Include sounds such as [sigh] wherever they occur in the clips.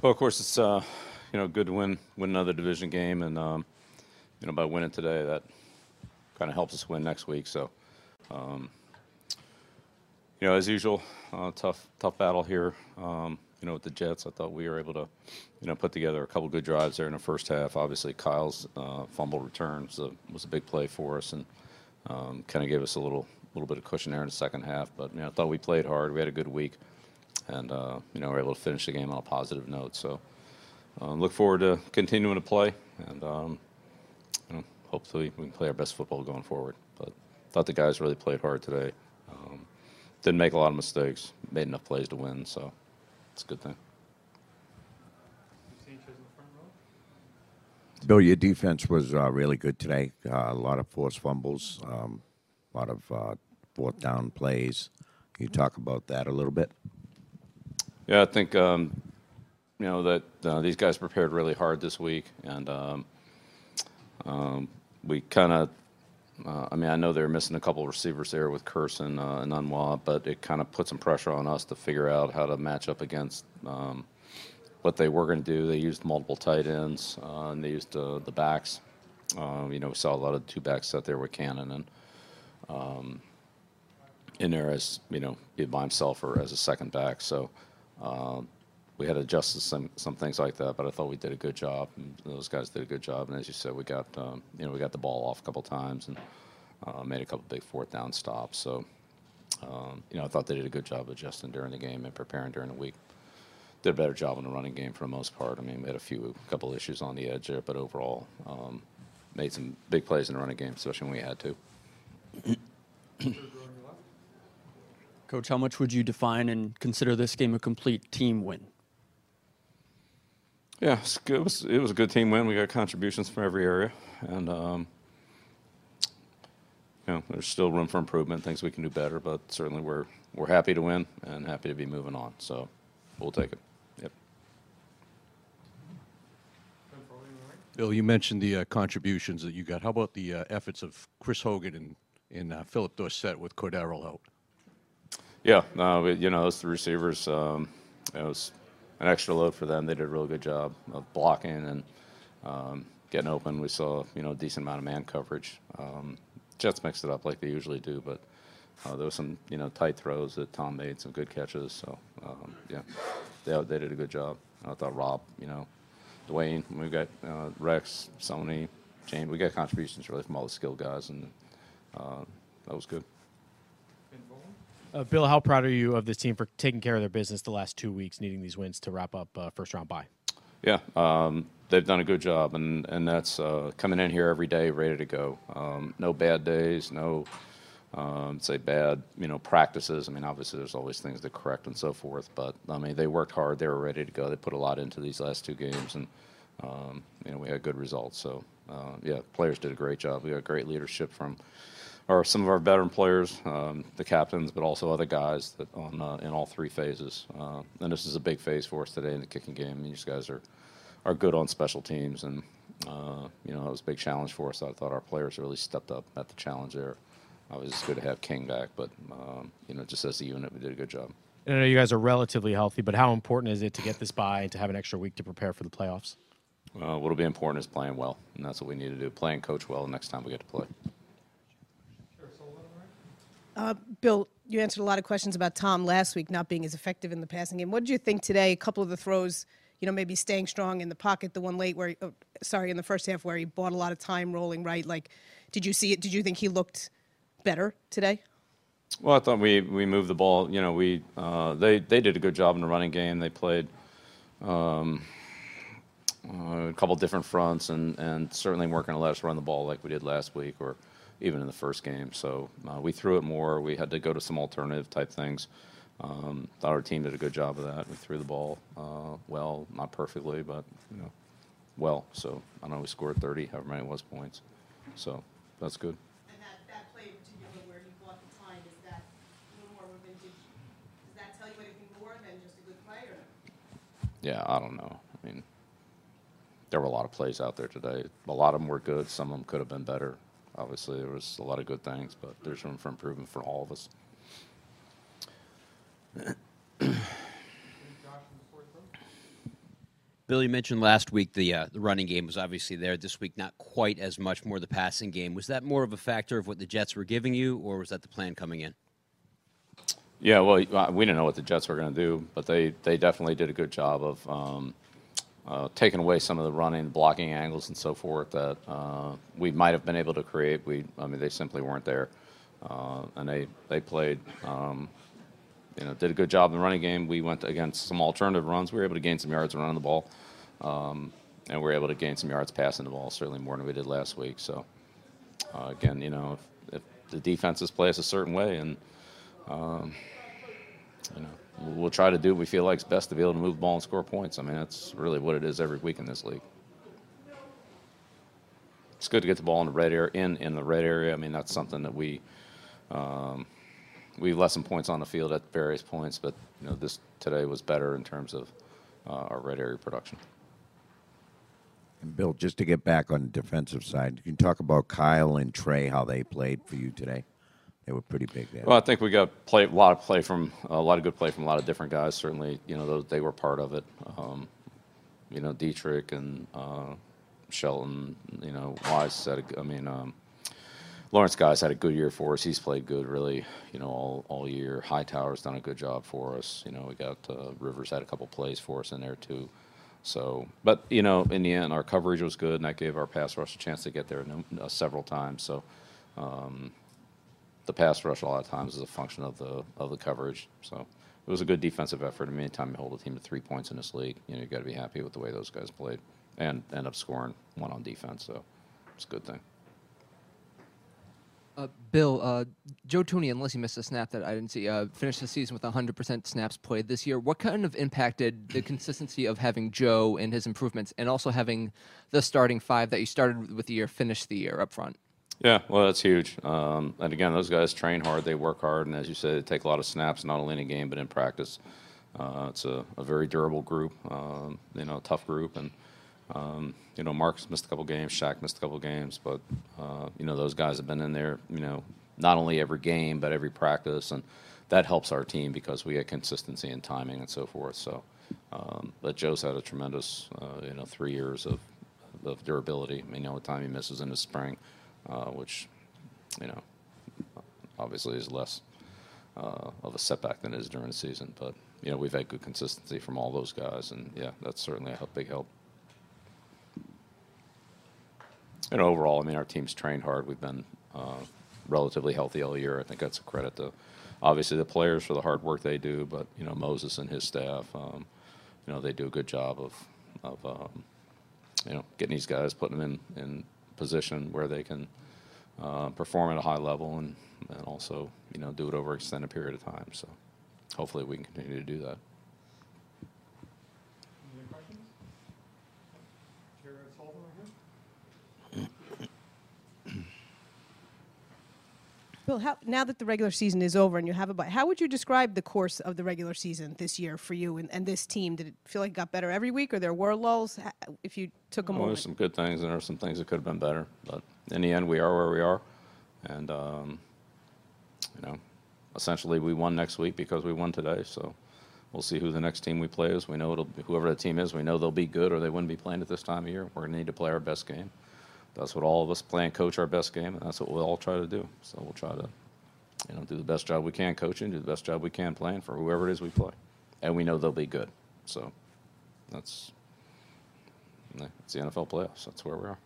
Well, of course, it's uh, you know good to win win another division game, and um, you know by winning today, that kind of helps us win next week. So, um, you know, as usual, uh, tough tough battle here. Um, you know, with the Jets, I thought we were able to, you know, put together a couple good drives there in the first half. Obviously, Kyle's uh, fumble return was a, was a big play for us, and um, kind of gave us a little little bit of cushion there in the second half. But you know, I thought we played hard. We had a good week and uh, you know we're able to finish the game on a positive note. So uh, look forward to continuing to play, and um, you know, hopefully we can play our best football going forward. But thought the guys really played hard today. Um, didn't make a lot of mistakes. Made enough plays to win, so it's a good thing. Bill, your defense was uh, really good today. Uh, a lot of forced fumbles, um, a lot of uh, fourth down plays. Can you talk about that a little bit? Yeah, I think um, you know that uh, these guys prepared really hard this week, and um, um, we kind of. Uh, I mean, I know they're missing a couple of receivers there with Curson uh, and Unwa, but it kind of put some pressure on us to figure out how to match up against um, what they were going to do. They used multiple tight ends, uh, and they used uh, the backs. Um, you know, we saw a lot of two backs out there with Cannon and um, in there as you know, be by himself or as a second back. So um, we had to adjust some some things like that, but I thought we did a good job. And those guys did a good job, and as you said, we got um, you know we got the ball off a couple times and uh, made a couple big fourth down stops. So um, you know I thought they did a good job adjusting during the game and preparing during the week. Did a better job in the running game for the most part. I mean, we had a few couple issues on the edge there, but overall um, made some big plays in the running game, especially when we had to. [coughs] [coughs] [coughs] Coach, how much would you define and consider this game a complete team win? Yeah. It was it was a good team win. We got contributions from every area, and um, you know there's still room for improvement, things we can do better. But certainly we're we're happy to win and happy to be moving on. So we'll take it. Yep. Bill, you mentioned the uh, contributions that you got. How about the uh, efforts of Chris Hogan and, and uh, Phillip Dorsett with Cordero out? Yeah, no, we, you know those three receivers. Um, it was an extra load for them. They did a really good job of blocking and um, getting open. We saw you know a decent amount of man coverage. Um, Jets mixed it up like they usually do, but uh, there was some you know tight throws that Tom made, some good catches. So um, yeah, they they did a good job. I thought Rob, you know, Dwayne, we've got uh, Rex, Sony, James. We got contributions really from all the skilled guys, and uh, that was good. Uh, Bill, how proud are you of this team for taking care of their business the last two weeks, needing these wins to wrap up uh, first round bye? Yeah, um, they've done a good job, and and that's uh, coming in here every day ready to go. Um, no bad days, no um, say bad you know practices. I mean, obviously there's always things to correct and so forth, but I mean they worked hard. They were ready to go. They put a lot into these last two games, and um, you know we had good results. So uh, yeah, players did a great job. We got great leadership from are some of our veteran players, um, the captains, but also other guys that on uh, in all three phases. Uh, and this is a big phase for us today in the kicking game. These guys are are good on special teams, and uh, you know it was a big challenge for us. I thought our players really stepped up at the challenge there. Obviously, it's good to have King back, but um, you know just as a unit, we did a good job. And I know you guys are relatively healthy, but how important is it to get this bye and to have an extra week to prepare for the playoffs? Uh, what'll be important is playing well, and that's what we need to do. Playing coach well the next time we get to play. Uh, Bill, you answered a lot of questions about Tom last week not being as effective in the passing game. What did you think today? A couple of the throws, you know, maybe staying strong in the pocket. The one late where, he, oh, sorry, in the first half where he bought a lot of time rolling right. Like, did you see it? Did you think he looked better today? Well, I thought we, we moved the ball. You know, we uh, they they did a good job in the running game. They played um, uh, a couple different fronts, and, and certainly weren't going to let us run the ball like we did last week or even in the first game. So uh, we threw it more. We had to go to some alternative type things. Um, thought our team did a good job of that. We threw the ball uh, well, not perfectly, but you know, well. So I know we scored 30, however many it was points. So that's good. And that, that play in particular where he bought the time, is that a little more of a? Does that tell you anything more than just a good play or? Yeah, I don't know. I mean, there were a lot of plays out there today. A lot of them were good. Some of them could have been better. Obviously, there was a lot of good things, but there's room for improvement for all of us. Bill, you mentioned last week the uh, the running game was obviously there. This week, not quite as much. More the passing game. Was that more of a factor of what the Jets were giving you, or was that the plan coming in? Yeah, well, uh, we didn't know what the Jets were going to do, but they, they definitely did a good job of um, uh, taking away some of the running, blocking angles, and so forth that uh, we might have been able to create. We, I mean, they simply weren't there, uh, and they they played, um, you know, did a good job in the running game. We went against some alternative runs. We were able to gain some yards running the ball, um, and we were able to gain some yards passing the ball, certainly more than we did last week. So, uh, again, you know, if, if the defenses play us a certain way and you know, we'll- try to do what we feel like is best to be able to move the ball and score points. I mean, that's really what it is every week in this league. It's good to get the ball in the red area, in in the red area. I mean, that's something that we um, we lessen points on the field at various points, but you know, this today was better in terms of uh, our red area production. And Bill, just to get back on the defensive side, you can talk about Kyle and Trey, how they played for you today. They were pretty big there. Well, I think we got play a lot of play from a lot of good play from a lot of different guys. Certainly, you know, those, they were part of it. Um, you know, Deatrich and uh, Shelton. You know, Wise had. A, I mean, um, Lawrence Guy's had a good year for us. He's played good, really. You know, all all year. Hightower's done a good job for us. You know, we got uh, Rivers had a couple plays for us in there too. So, but you know, in the end, our coverage was good, and that gave our pass rush a chance to get there uh, several times. So the pass rush a lot of times is a function of the of the coverage. So it was a good defensive effort. I mean, anytime you hold a team to three points in this league, you know you got to be happy with the way those guys played and end up scoring one on defense. So it's a good thing. Uh, Bill, uh, Joe Thuney, unless he missed a snap that I didn't see, uh, finished the season with 100% snaps played this year. What kind of impacted the consistency of having Joe and his improvements, and also having the starting five that you started with the year finish the year up front? Yeah, well, that's huge. Um, and again, those guys train hard, they work hard, and as you said, they take a lot of snaps, not only in a game but in practice. Uh, it's a, a very durable group, um, you know, a tough group, and um, you know, Mark's missed a couple games, Shaq missed a couple games, but uh, you know, those guys have been in there, you know, not only every game but every practice, and that helps our team because we get consistency and timing and so forth. So, um, but Joe's had a tremendous, uh, you know, three years of of durability. I mean, all the only time he misses in the spring, uh, which, you know, obviously is less uh, of a setback than it is during the season. But you know, we've had good consistency from all those guys, and yeah, that's certainly a big help. And overall, I mean, our team's trained hard. We've been uh, relatively healthy all year. I think that's a credit to obviously the players for the hard work they do, but you know, Moses and his staff, um, you know, they do a good job of of um, you know getting these guys, putting them in in position where they can uh, perform at a high level and and also you know do it over an extended period of time. So hopefully we can continue to do that. Bill, how, now that the regular season is over and you have a bye, how would you describe the course of the regular season this year for you and, and this team? Did it feel like it got better every week, or there were lulls? If you took a Well, moment, there's some good things and there there's some things that could have been better, but in the end, we are where we are, and um, you know, essentially, we won next week because we won today. So we'll see who the next team we play is. We know it'll be, whoever the team is. We know they'll be good, or they wouldn't be playing at this time of year. We're going to need to play our best game. That's what all of us play and coach our best game, and that's what we'll all try to do. So we'll try to, you know, do the best job we can coaching, do the best job we can playing for whoever it is we play, and we know they'll be good. So that's it's the NFL playoffs. That's where we are.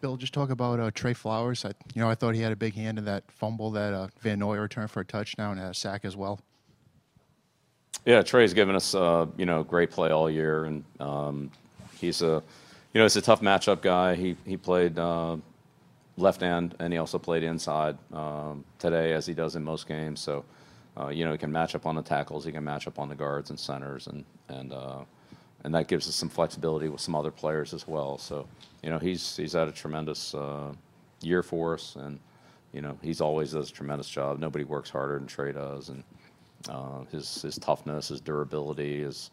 Bill, just talk about uh, Trey Flowers. I, you know, I thought he had a big hand in that fumble that uh, Van Noy returned for a touchdown and a sack as well. Yeah, Trey's given us uh, you know great play all year, and um, he's a you know he's a tough matchup guy. He he played uh, left end, and he also played inside um, today, as he does in most games. So uh, you know he can match up on the tackles, he can match up on the guards and centers, and and uh, and that gives us some flexibility with some other players as well. So you know he's he's had a tremendous uh, year for us, and you know he's always does a tremendous job. Nobody works harder than Trey does, and uh, his his toughness, his durability, his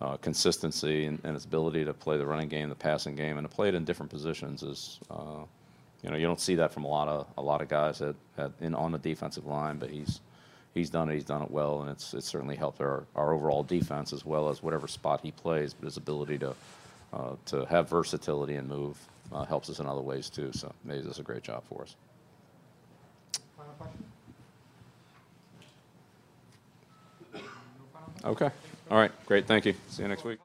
uh, consistency, and, and his ability to play the running game, the passing game, and to play it in different positions is, uh, you know, you don't see that from a lot of a lot of guys at, at in on the defensive line. But he's he's done it. He's done it well, and it's it's certainly helped our, our overall defense as well as whatever spot he plays. But his ability to uh, to have versatility and move uh, helps us in other ways too. So he does a great job for us. Okay. All right. Great. Thank you. See you next week.